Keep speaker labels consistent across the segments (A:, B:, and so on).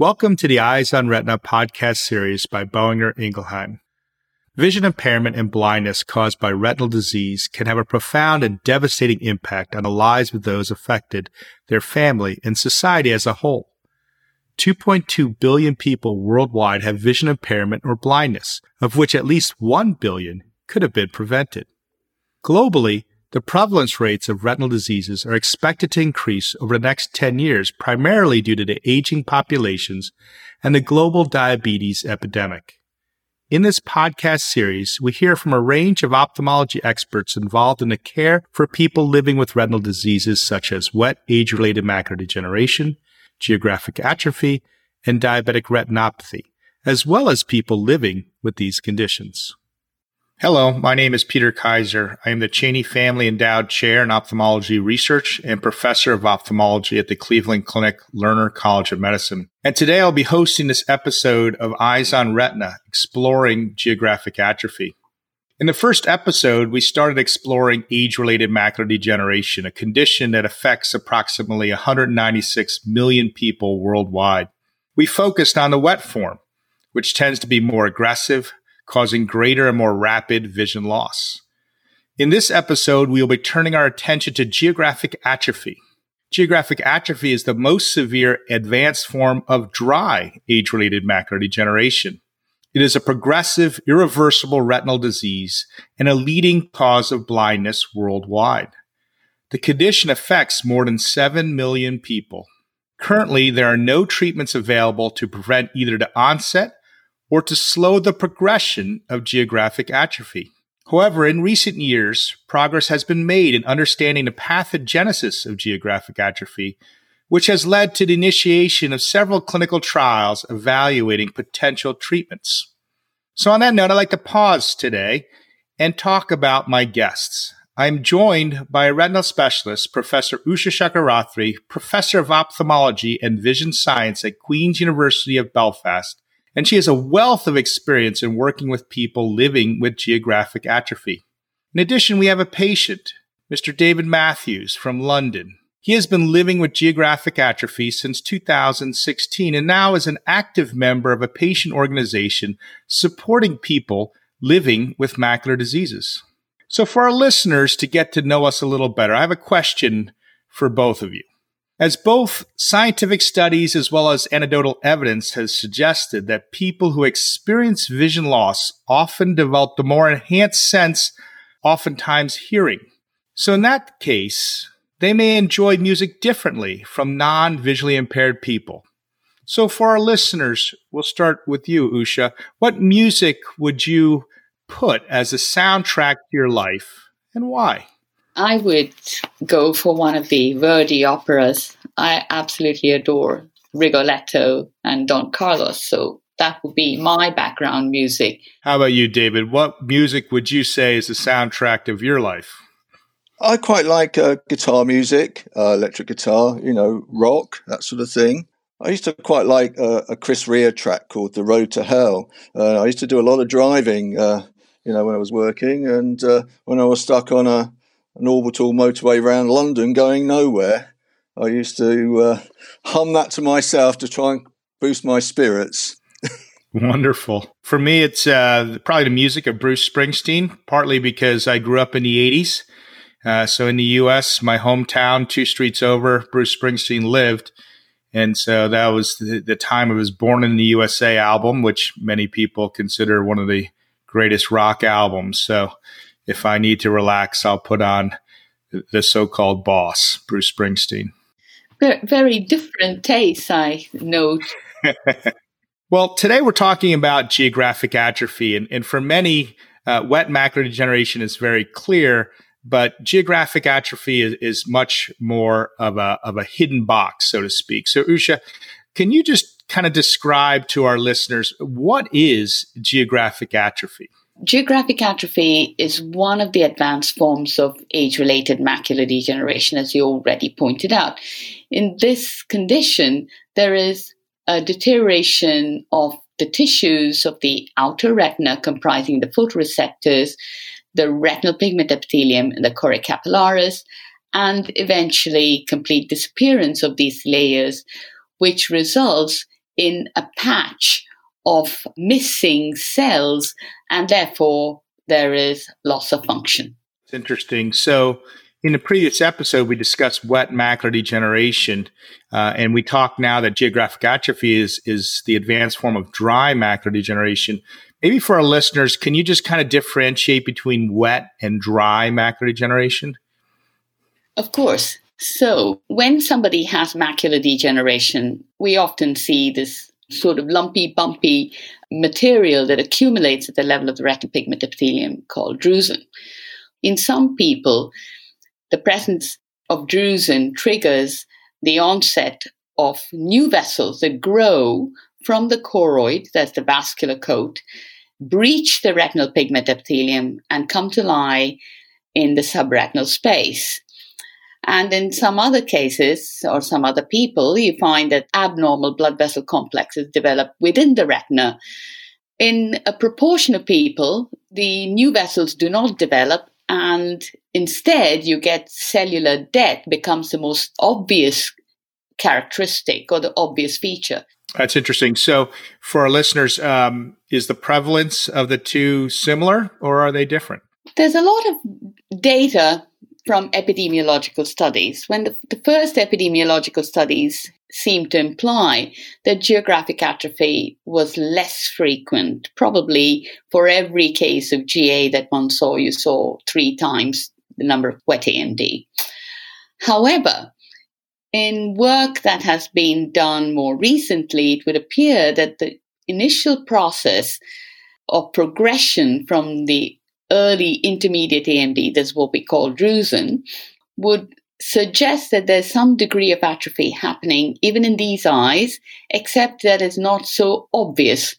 A: Welcome to the Eyes on Retina podcast series by Boehringer Ingelheim. Vision impairment and blindness caused by retinal disease can have a profound and devastating impact on the lives of those affected, their family, and society as a whole. 2.2 billion people worldwide have vision impairment or blindness, of which at least 1 billion could have been prevented. Globally, the prevalence rates of retinal diseases are expected to increase over the next 10 years, primarily due to the aging populations and the global diabetes epidemic. In this podcast series, we hear from a range of ophthalmology experts involved in the care for people living with retinal diseases such as wet age-related macular degeneration, geographic atrophy, and diabetic retinopathy, as well as people living with these conditions. Hello, my name is Peter Kaiser. I am the Chaney Family Endowed Chair in Ophthalmology Research and Professor of Ophthalmology at the Cleveland Clinic Lerner College of Medicine. And today I'll be hosting this episode of Eyes on Retina, exploring geographic atrophy. In the first episode, we started exploring age related macular degeneration, a condition that affects approximately 196 million people worldwide. We focused on the wet form, which tends to be more aggressive, causing greater and more rapid vision loss. In this episode, we will be turning our attention to geographic atrophy. Geographic atrophy is the most severe advanced form of dry age related macular degeneration. It is a progressive, irreversible retinal disease and a leading cause of blindness worldwide. The condition affects more than 7 million people. Currently, there are no treatments available to prevent either the onset or to slow the progression of geographic atrophy. However, in recent years, progress has been made in understanding the pathogenesis of geographic atrophy, which has led to the initiation of several clinical trials evaluating potential treatments. So, on that note, I'd like to pause today and talk about my guests. I'm joined by a retinal specialist, Professor Usha Chakravarthy, Professor of Ophthalmology and Vision Science at Queen's University of Belfast, and she has a wealth of experience in working with people living with geographic atrophy. In addition, we have a patient, Mr. David Matthews from London. He has been living with geographic atrophy since 2016 and now is an active member of a patient organization supporting people living with macular diseases. So, for our listeners to get to know us a little better, I have a question for both of you. As both scientific studies as well as anecdotal evidence has suggested that people who experience vision loss often develop a more enhanced sense, oftentimes hearing. So in that case, they may enjoy music differently from non visually impaired people. So for our listeners, we'll start with you, Usha. What music would you put as a soundtrack to your life and why?
B: I would go for one of the Verdi operas. I absolutely adore Rigoletto and Don Carlos, so that would be my background music.
A: How about you, David? What music would you say is the soundtrack of your life?
C: I quite like uh, guitar music, uh, electric guitar, you know, rock, that sort of thing. I used to quite like uh, a Chris Rea track called "The Road to Hell." Uh, I used to do a lot of driving, uh, you know, when I was working, and uh, when I was stuck on a an orbital motorway around London going nowhere. I used to uh, hum that to myself to try and boost my spirits.
A: Wonderful. For me, it's uh, probably the music of Bruce Springsteen, partly because I grew up in the 80s. Uh, so in the US, my hometown, two streets over, Bruce Springsteen lived. And so that was the, the time of his Born in the USA album, which many people consider one of the greatest rock albums. So if I need to relax, I'll put on the so-called boss, Bruce Springsteen.
B: Very different tastes, I note.
A: well, today we're talking about geographic atrophy, and, and for many, uh, wet macular degeneration is very clear, but geographic atrophy is, is much more of a of a hidden box, so to speak. So, Usha, can you just kind of describe to our listeners what is geographic atrophy?
B: Geographic atrophy is one of the advanced forms of age related macular degeneration, as you already pointed out. In this condition, there is a deterioration of the tissues of the outer retina, comprising the photoreceptors, the retinal pigment epithelium, and the choriocapillaris, and eventually complete disappearance of these layers, which results in a patch of missing cells, and therefore there is loss of function.
A: It's interesting. So, in the previous episode, we discussed wet macular degeneration, uh, and we talk now that geographic atrophy is is the advanced form of dry macular degeneration. Maybe for our listeners, can you just kind of differentiate between wet and dry macular degeneration?
B: Of course. So, when somebody has macular degeneration, we often see this sort of lumpy, bumpy material that accumulates at the level of the retinal pigment epithelium called drusen. In some people, the presence of drusen triggers the onset of new vessels that grow from the choroid, that's the vascular coat, breach the retinal pigment epithelium and come to lie in the subretinal space. And in some other cases, or some other people, you find that abnormal blood vessel complexes develop within the retina. In a proportion of people, the new vessels do not develop, and instead you get cellular death becomes the most obvious characteristic or the obvious feature.
A: That's interesting. So, for our listeners, um, is the prevalence of the two similar or are they different?
B: There's a lot of data from epidemiological studies. When the, the first epidemiological studies seemed to imply that geographic atrophy was less frequent, probably for every case of GA that one saw, you saw three times the number of wet AMD. However, in work that has been done more recently, it would appear that the initial process of progression from the early intermediate AMD, that's what we call drusen, would suggest that there's some degree of atrophy happening even in these eyes, except that it's not so obvious.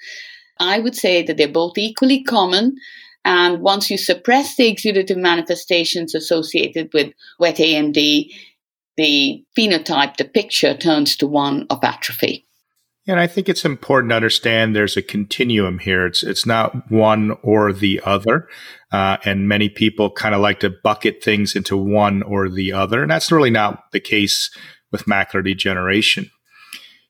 B: I would say that they're both equally common. And once you suppress the exudative manifestations associated with wet AMD, the phenotype, the picture turns to one of atrophy.
A: And I think it's important to understand there's a continuum here. It's it's not one or the other, uh, and many people kind of like to bucket things into one or the other, and that's really not the case with macular degeneration.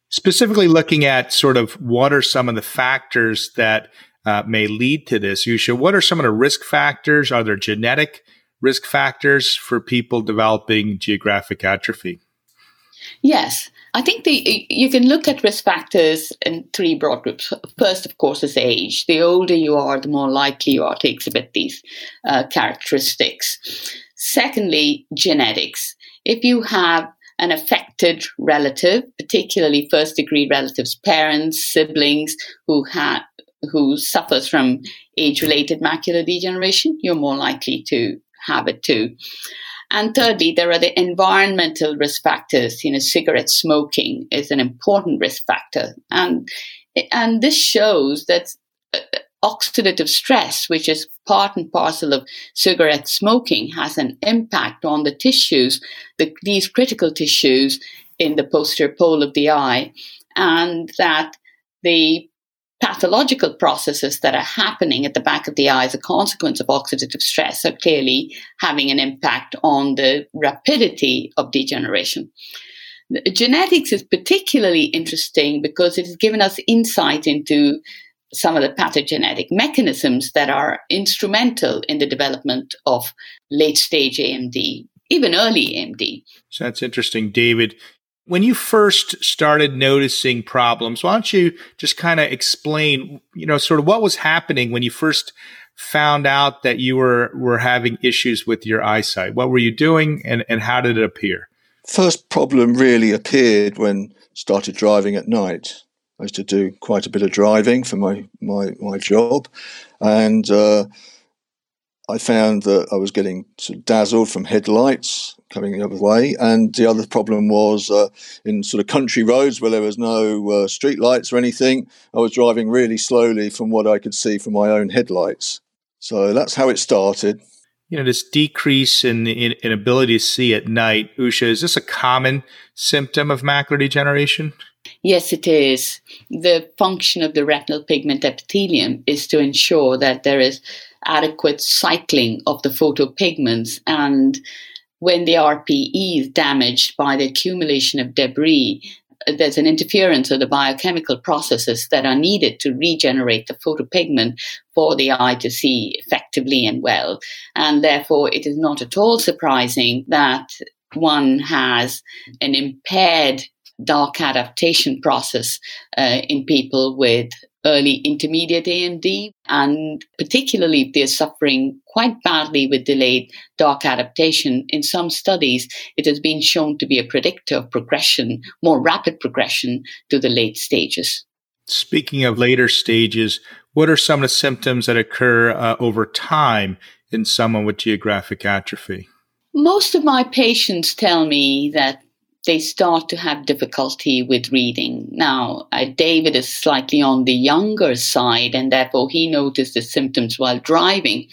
A: Specifically, looking at sort of what are some of the factors that uh, may lead to this, Usha, what are some of the risk factors? Are there genetic risk factors for people developing geographic atrophy?
B: Yes. I think the, you can look at risk factors in three broad groups. First, of course, is age. The older you are, the more likely you are to exhibit these uh, characteristics. Secondly, genetics. If you have an affected relative, particularly first degree relatives, parents, siblings who have who suffers from age related macular degeneration, you're more likely to have it too. And thirdly, there are the environmental risk factors. You know, cigarette smoking is an important risk factor. And, and this shows that uh, oxidative stress, which is part and parcel of cigarette smoking, has an impact on the tissues, the, these critical tissues in the posterior pole of the eye, and that the pathological processes that are happening at the back of the eye as a consequence of oxidative stress are clearly having an impact on the rapidity of degeneration. Genetics is particularly interesting because it has given us insight into some of the pathogenetic mechanisms that are instrumental in the development of late stage AMD, even early AMD.
A: So that's interesting, David when you first started noticing problems, why don't you just kind of explain, you know, sort of what was happening when you first found out that you were were having issues with your eyesight? What were you doing and, and how did it appear?
C: First problem really appeared when started driving at night. I used to do quite a bit of driving for my my, my job, and uh, I found that I was getting sort of dazzled from headlights coming the other way. And the other problem was uh, in sort of country roads where there was no uh, street lights or anything, I was driving really slowly from what I could see from my own headlights. So that's how it started.
A: You know, this decrease in, in, in ability to see at night, Usha, is this a common symptom of macular degeneration?
B: Yes, it is. The function of the retinal pigment epithelium is to ensure that there is adequate cycling of the photopigments and when the RPE is damaged by the accumulation of debris, there's an interference of the biochemical processes that are needed to regenerate the photopigment for the eye to see effectively and well. And therefore, it is not at all surprising that one has an impaired dark adaptation process uh, in people with early intermediate AMD, and particularly if they're suffering quite badly with delayed dark adaptation. In some studies, it has been shown to be a predictor of progression, more rapid progression to the late stages.
A: Speaking of later stages, what are some of the symptoms that occur uh, over time in someone with geographic atrophy?
B: Most of my patients tell me that they start to have difficulty with reading. Now, uh, David is slightly on the younger side, and therefore he noticed the symptoms while driving,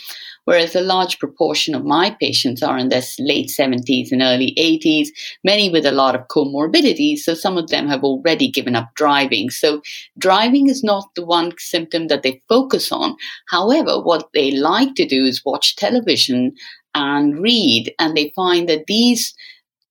B: whereas a large proportion of my patients are in their late 70s and early 80s, many with a lot of comorbidities. So some of them have already given up driving. So driving is not the one symptom that they focus on. However, what they like to do is watch television and read, and they find that these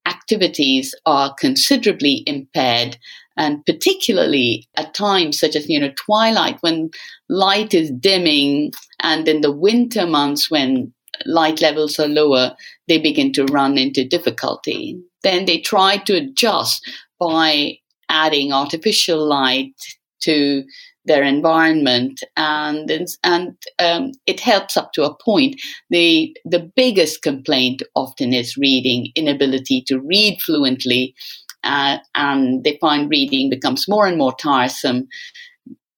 B: activities are considerably impaired and particularly at times such as you know twilight when light is dimming and in the winter months when light levels are lower they begin to run into difficulty. Then they try to adjust by adding artificial light to their environment and and um, it helps up to a point the the biggest complaint often is reading inability to read fluently uh, and they find reading becomes more and more tiresome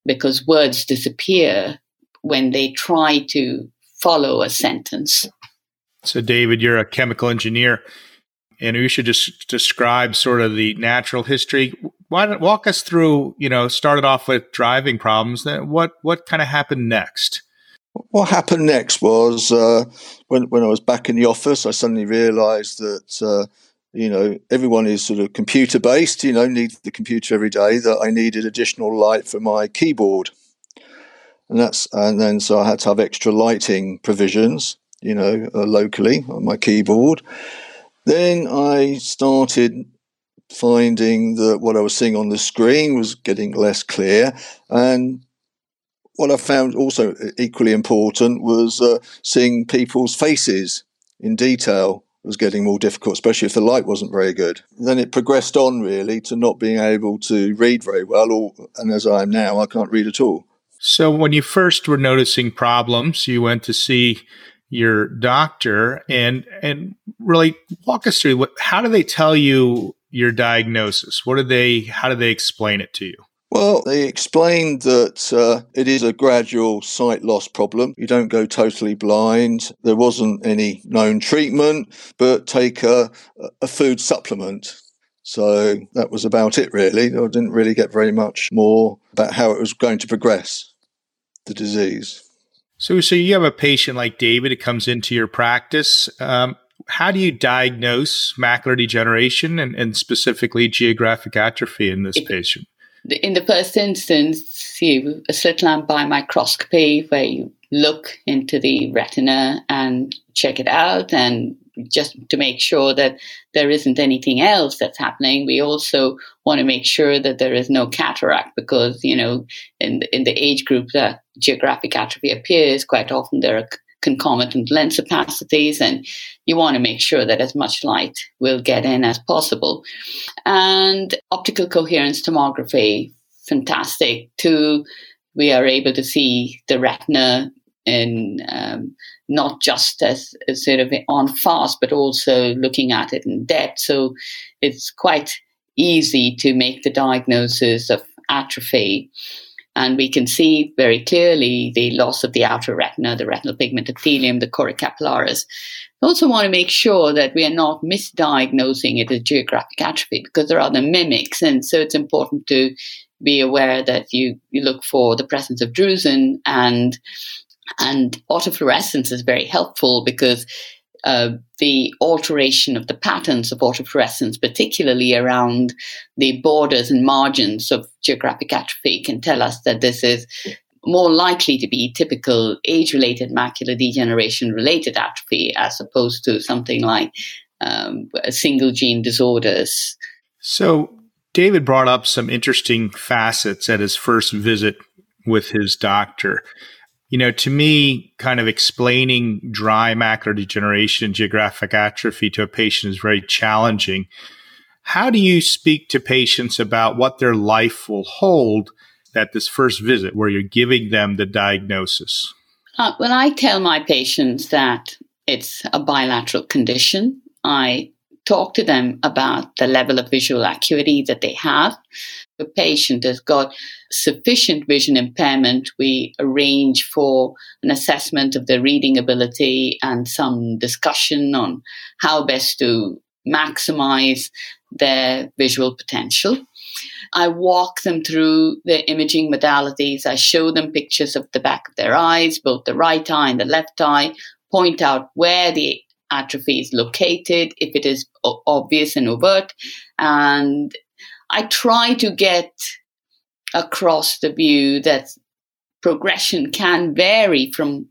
B: because words disappear when they try to follow a sentence
A: so david you're a chemical engineer and should just describe sort of the natural history. Why don't walk us through? You know, started off with driving problems. Then what what kind of happened next?
C: What happened next was uh, when when I was back in the office, I suddenly realised that. Uh, you know, everyone is sort of computer based, you know, need the computer every day, that I needed additional light for my keyboard. And that's, and then so I had to have extra lighting provisions, you know, uh, locally on my keyboard. Then I started finding that what I was seeing on the screen was getting less clear. And what I found also equally important was uh, seeing people's faces in detail was getting more difficult, especially if the light wasn't very good. Then it progressed on really to not being able to read very well, or, and as I am now, I can't read at all.
A: So when you first were noticing problems, you went to see your doctor and and really walk us through what how do they tell you your diagnosis what did they how did they explain it to you
C: well, they explained that uh, it is a gradual sight loss problem. You don't go totally blind. There wasn't any known treatment, but take a, a food supplement. So that was about it, really. I didn't really get very much more about how it was going to progress, the disease.
A: So, so you have a patient like David that comes into your practice. Um, how do you diagnose macular degeneration and, and specifically geographic atrophy in this it, patient?
B: In the first instance, you a slit lamp biomicroscopy where you look into the retina and check it out and just to make sure that there isn't anything else that's happening. We also want to make sure that there is no cataract because, you know, in, in the age group that geographic atrophy appears, quite often there are concomitant lens opacities, and you want to make sure that as much light will get in as possible. And optical coherence tomography, fantastic. Too, we are able to see the retina in um, not just as, as, sort of en face, but also looking at it in depth. So it's quite easy to make the diagnosis of atrophy. And we can see very clearly the loss of the outer retina, the retinal pigment epithelium, the choriocapillaris. We also want to make sure that we are not misdiagnosing it as geographic atrophy because there are the mimics. And so it's important to be aware that you, you look for the presence of drusen and and autofluorescence is very helpful because uh, the alteration of the patterns of autofluorescence, particularly around the borders and margins of geographic atrophy, can tell us that this is more likely to be typical age related macular degeneration related atrophy as opposed to something like um, single gene disorders.
A: So, David brought up some interesting facets at his first visit with his doctor. You know, to me, kind of explaining dry macular degeneration and geographic atrophy to a patient is very challenging. How do you speak to patients about what their life will hold at this first visit where you're giving them the diagnosis?
B: Uh, well, I tell my patients that it's a bilateral condition. I talk to them about the level of visual acuity that they have. The patient has got sufficient vision impairment. We arrange for an assessment of their reading ability and some discussion on how best to maximize their visual potential. I walk them through the imaging modalities. I show them pictures of the back of their eyes, both the right eye and the left eye, point out where the atrophy is located, if it is obvious and overt. And I try to get across the view that progression can vary from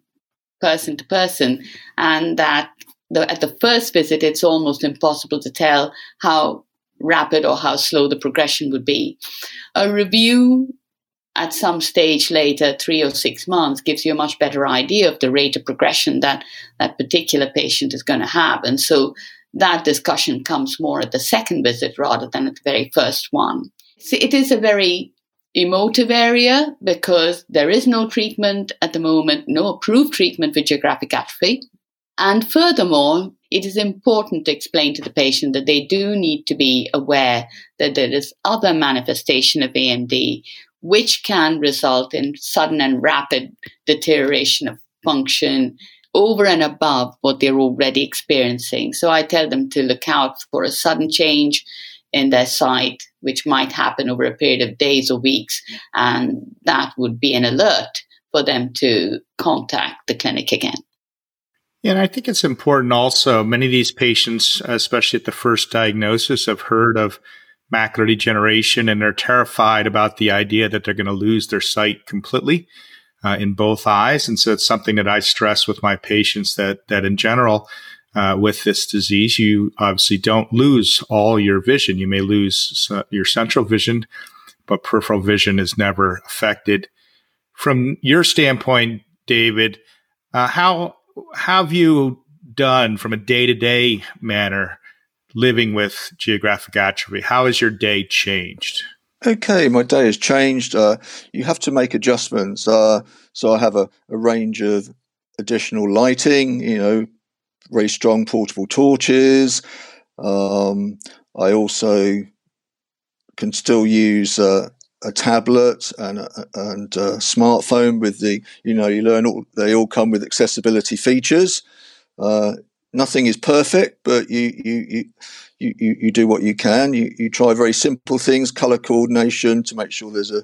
B: person to person and that the, at the first visit it's almost impossible to tell how rapid or how slow the progression would be. A review at some stage later, three or six months, gives you a much better idea of the rate of progression that that particular patient is going to have. And so that discussion comes more at the second visit rather than at the very first one. So it is a very emotive area because there is no treatment at the moment, no approved treatment for geographic atrophy. And furthermore, it is important to explain to the patient that they do need to be aware that there is other manifestation of AMD which can result in sudden and rapid deterioration of function over and above what they're already experiencing. So I tell them to look out for a sudden change in their sight, which might happen over a period of days or weeks. And that would be an alert for them to contact the clinic again.
A: And I think it's important also. Many of these patients, especially at the first diagnosis, have heard of macular degeneration and they're terrified about the idea that they're going to lose their sight completely uh, in both eyes. And so it's something that I stress with my patients that, that in general, uh, with this disease, you obviously don't lose all your vision. You may lose your central vision, but peripheral vision is never affected. From your standpoint, David, uh, how, how have you done from a day to day manner living with geographic atrophy? How has your day changed?
C: Okay, my day has changed. Uh, you have to make adjustments. Uh, so I have a, a, range of additional lighting, you know, very strong portable torches. Um, I also can still use uh, a tablet and a, and a smartphone with the, you know, you learn all, they all come with accessibility features. Nothing is perfect, but you you you you, you do what you can. You you try very simple things, color coordination to make sure there's a,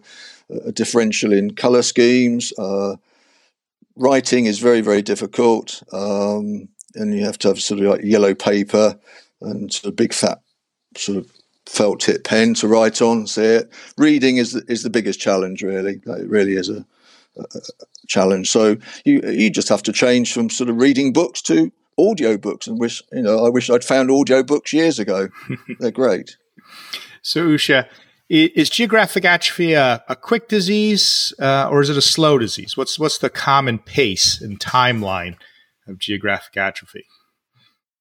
C: a differential in color schemes. Uh, writing is very very difficult, um, and you have to have sort of like yellow paper and sort of big fat sort of felt tip pen to write on. See it. Reading is the, is the biggest challenge. Really, it really is a, a challenge. So you you just have to change from sort of reading books to audiobooks and wish you know I wish I'd found audiobooks years ago. They're great.
A: So Usha, is geographic atrophy a, a quick disease uh, or is it a slow disease? What's what's the common pace and timeline of geographic atrophy?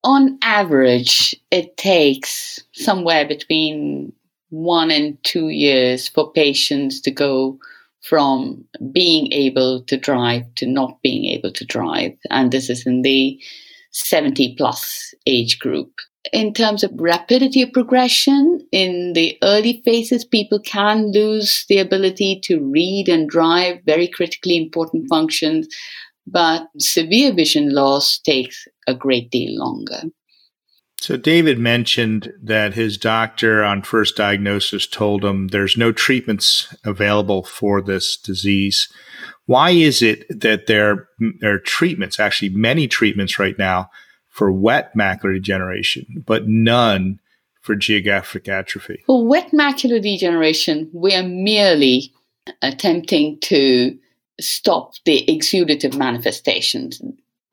B: On average, it takes somewhere between one and two years for patients to go from being able to drive to not being able to drive. And this is in the 70 plus age group. In terms of rapidity of progression, in the early phases, people can lose the ability to read and drive, very critically important functions, but severe vision loss takes a great deal longer.
A: So, David mentioned that his doctor on first diagnosis told him there's no treatments available for this disease. Why is it that there, there are treatments, actually many treatments right now for wet macular degeneration, but none for geographic atrophy?
B: For wet macular degeneration, we are merely attempting to stop the exudative manifestations.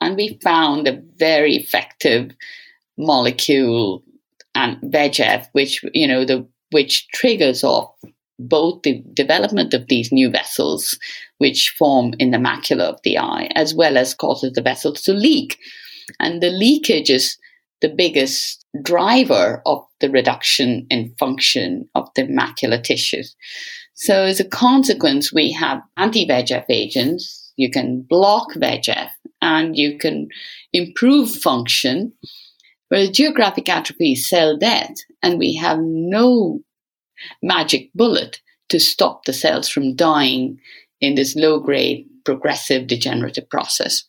B: And we found a very effective molecule and VEGF, which, you know, the which triggers off both the development of these new vessels, which form in the macula of the eye, as well as causes the vessels to leak. And the leakage is the biggest driver of the reduction in function of the macular tissues. So, as a consequence, we have anti VEGF agents. You can block VEGF and you can improve function. Whereas geographic atrophy is cell death, and we have no magic bullet to stop the cells from dying in this low grade progressive degenerative process.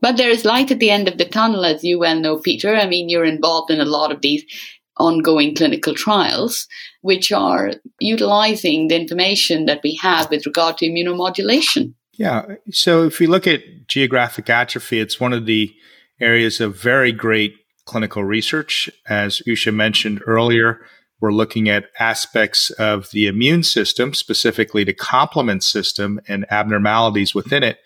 B: But there is light at the end of the tunnel, as you well know, Peter. I mean, you're involved in a lot of these ongoing clinical trials, which are utilizing the information that we have with regard to immunomodulation.
A: Yeah. So if we look at geographic atrophy, it's one of the areas of very great clinical research. As Usha mentioned earlier, we're looking at aspects of the immune system, specifically the complement system and abnormalities within it,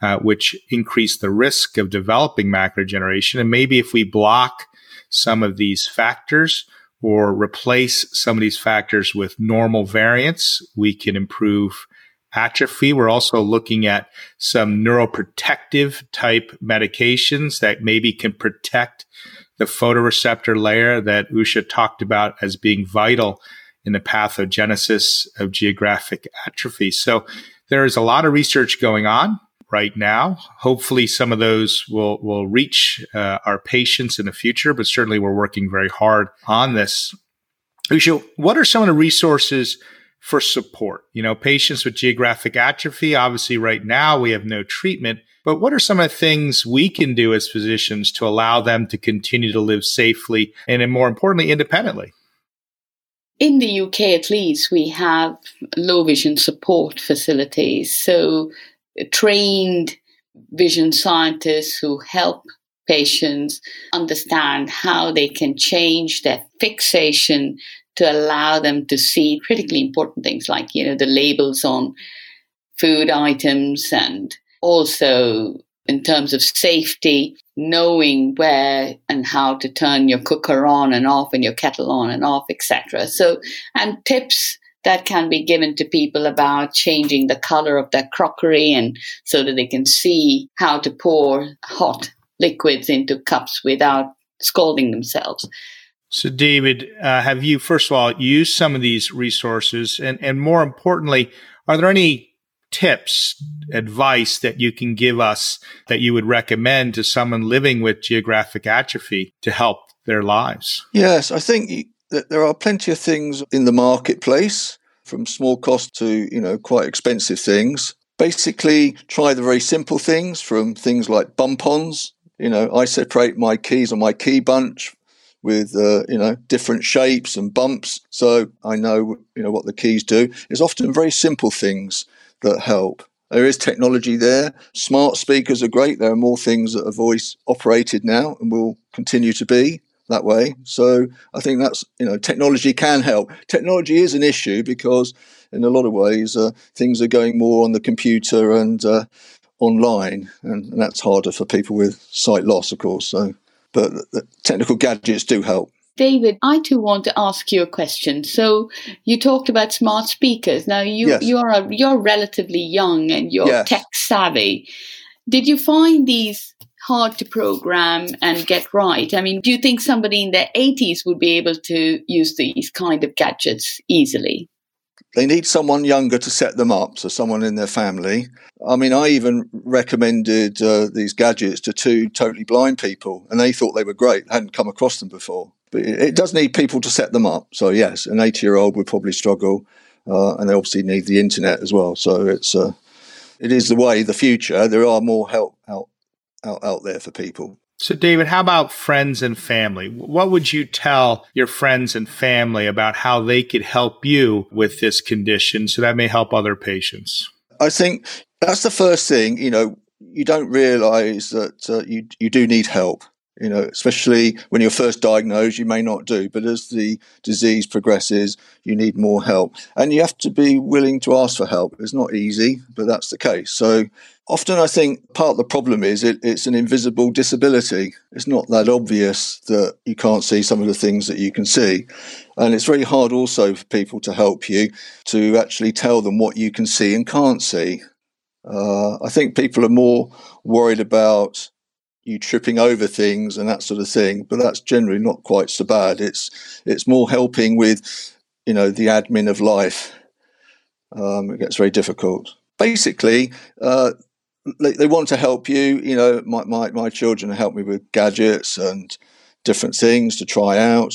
A: uh, which increase the risk of developing macular degeneration. And maybe if we block some of these factors or replace some of these factors with normal variants, we can improve atrophy. We're also looking at some neuroprotective type medications that maybe can protect the photoreceptor layer that Usha talked about as being vital in the pathogenesis of geographic atrophy. So there is a lot of research going on right now. Hopefully, some of those will will reach uh, our patients in the future, but certainly we're working very hard on this. Usha, what are some of the resources for support? You know, patients with geographic atrophy, obviously, right now we have no treatment. But what are some of the things we can do as physicians to allow them to continue to live safely and, more importantly, independently?
B: In the UK, at least, we have low vision support facilities. So, trained vision scientists who help patients understand how they can change their fixation to allow them to see critically important things like, you know, the labels on food items and also in terms of safety, knowing where and how to turn your cooker on and off and your kettle on and off, etc. So, and tips that can be given to people about changing the color of their crockery and so that they can see how to pour hot liquids into cups without scalding themselves.
A: So, David, uh, have you, first of all, used some of these resources? And, and more importantly, are there any tips, advice that you can give us that you would recommend to someone living with geographic atrophy to help their lives?
C: Yes, I think that there are plenty of things in the marketplace from small cost to, you know, quite expensive things. Basically, try the very simple things from things like bump-ons. You know, I separate my keys on my key bunch with uh, you know different shapes and bumps, so I know you know what the keys do. It's often very simple things that help. There is technology there. Smart speakers are great. There are more things that are voice operated now and will continue to be that way. So I think that's, you know, technology can help. Technology is an issue because in a lot of ways uh, things are going more on the computer and uh, online, and, and, that's harder for people with sight loss, of course. So, but the technical gadgets do help.
B: David, I too want to ask you a question. So you talked about smart speakers. Now you yes. you're a, you're relatively young and you're yes. tech savvy. Did you find these hard to program and get right? I mean, do you think somebody in their 80s would be able to use these kind of gadgets easily?
C: They need someone younger to set them up, so someone in their family. I mean, I even recommended uh, these gadgets to two totally blind people, and they thought they were great. Hadn't come across them before. But it does need people to set them up. So yes, an 80 year old would probably struggle, uh, and they obviously need the internet as well. So it's uh, it is the way, the future. There are more help out out, out there for people.
A: So, David, how about friends and family? What would you tell your friends and family about how they could help you with this condition so that may help other patients?
C: I think that's the first thing. You know, you don't realize that uh, you you do need help You know, especially when you're first diagnosed, you may not do, but as the disease progresses, you need more help. And you have to be willing to ask for help. It's not easy, but that's the case. So often I think part of the problem is it, it's an invisible disability. It's not that obvious that you can't see some of the things that you can see. And it's very hard also for people to help you to actually tell them what you can see and can't see. Uh, I think people are more worried about you tripping over things and that sort of thing, but that's generally not quite so bad. It's it's more helping with, you know, the admin of life. Um, it gets very difficult. Basically, uh, they, they, want to help you. You know, my, my, my children help me with gadgets and different things to try out.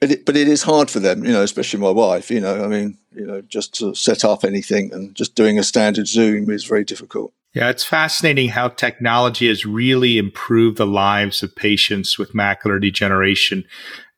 C: But it, but it is hard for them, you know, especially my wife. You know, I mean, you know, just to set up anything and just doing a standard Zoom is very difficult.
A: Yeah, it's fascinating how technology has really improved the lives of patients with macular degeneration.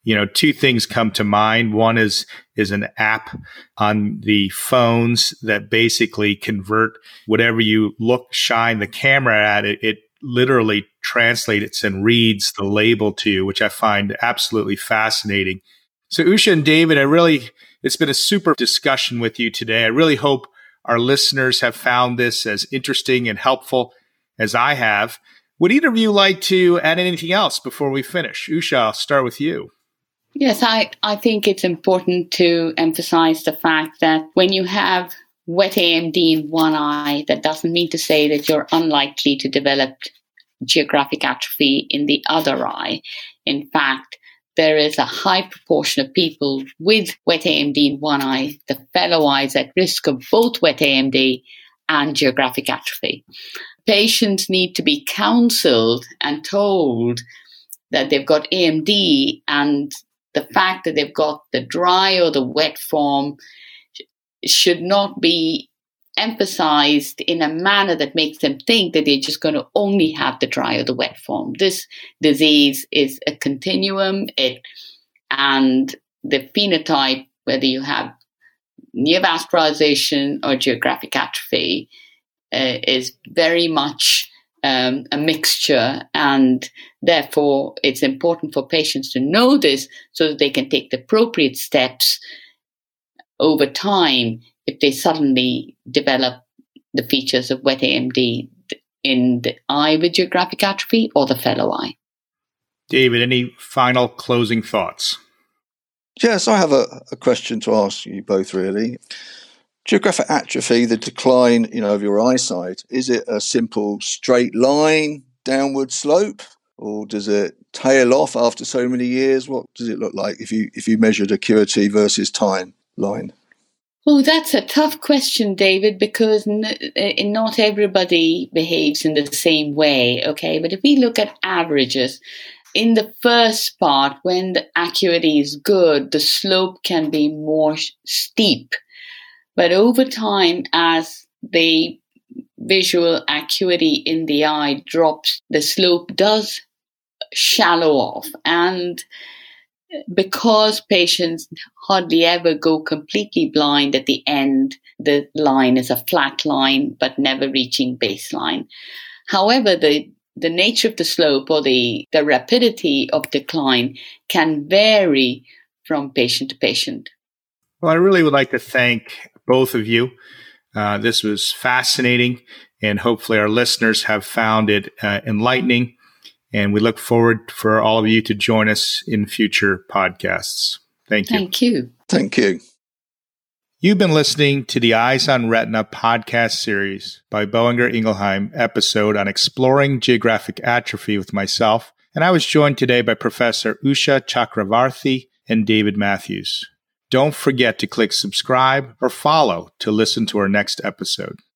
A: You know, two things come to mind. One is is an app on the phones that basically convert whatever you look shine the camera at it, it literally translates and reads the label to you, which I find absolutely fascinating. So Usha and David, I really it's been a super discussion with you today. I really hope our listeners have found this as interesting and helpful as I have. Would either of you like to add anything else before we finish? Usha, I'll start with you.
B: Yes, I, I think it's important to emphasize the fact that when you have wet AMD in one eye, that doesn't mean to say that you're unlikely to develop geographic atrophy in the other eye. In fact, there is a high proportion of people with wet AMD in one eye, the fellow eyes at risk of both wet AMD and geographic atrophy. Patients need to be counseled and told that they've got AMD and the fact that they've got the dry or the wet form should not be emphasized in a manner that makes them think that they're just going to only have the dry or the wet form. This disease is a continuum, it and the phenotype, whether you have neovascularization or geographic atrophy, uh, is very much um, a mixture, and therefore it's important for patients to know this so that they can take the appropriate steps over time they suddenly develop the features of wet AMD in the eye with geographic atrophy or the fellow eye.
A: David, any final closing thoughts?
C: Yes, I have a, a question to ask you both, really. Geographic atrophy, the decline, you know, of your eyesight, is it a simple straight line, downward slope, or does it tail off after so many years? What does it look like if you if you measured acuity versus time line?
B: Oh, that's a tough question, David, because n- uh, not everybody behaves in the same way. Okay, but if we look at averages, in the first part, when the acuity is good, the slope can be more steep. But over time, as the visual acuity in the eye drops, the slope does shallow off. And because patients hardly ever go completely blind at the end, the line is a flat line, but never reaching baseline. However, the the nature of the slope or the, the rapidity of decline can vary from patient to patient.
A: Well, I really would like to thank both of you. Uh, this was fascinating, and hopefully, our listeners have found it uh, enlightening and we look forward for all of you to join us in future podcasts. Thank you.
B: Thank you.
C: Thank you.
A: You've been listening to the Eyes on Retina podcast series by Boehringer Ingelheim episode on exploring geographic atrophy with myself, and I was joined today by Professor Usha Chakravarthy and David Matthews. Don't forget to click subscribe or follow to listen to our next episode.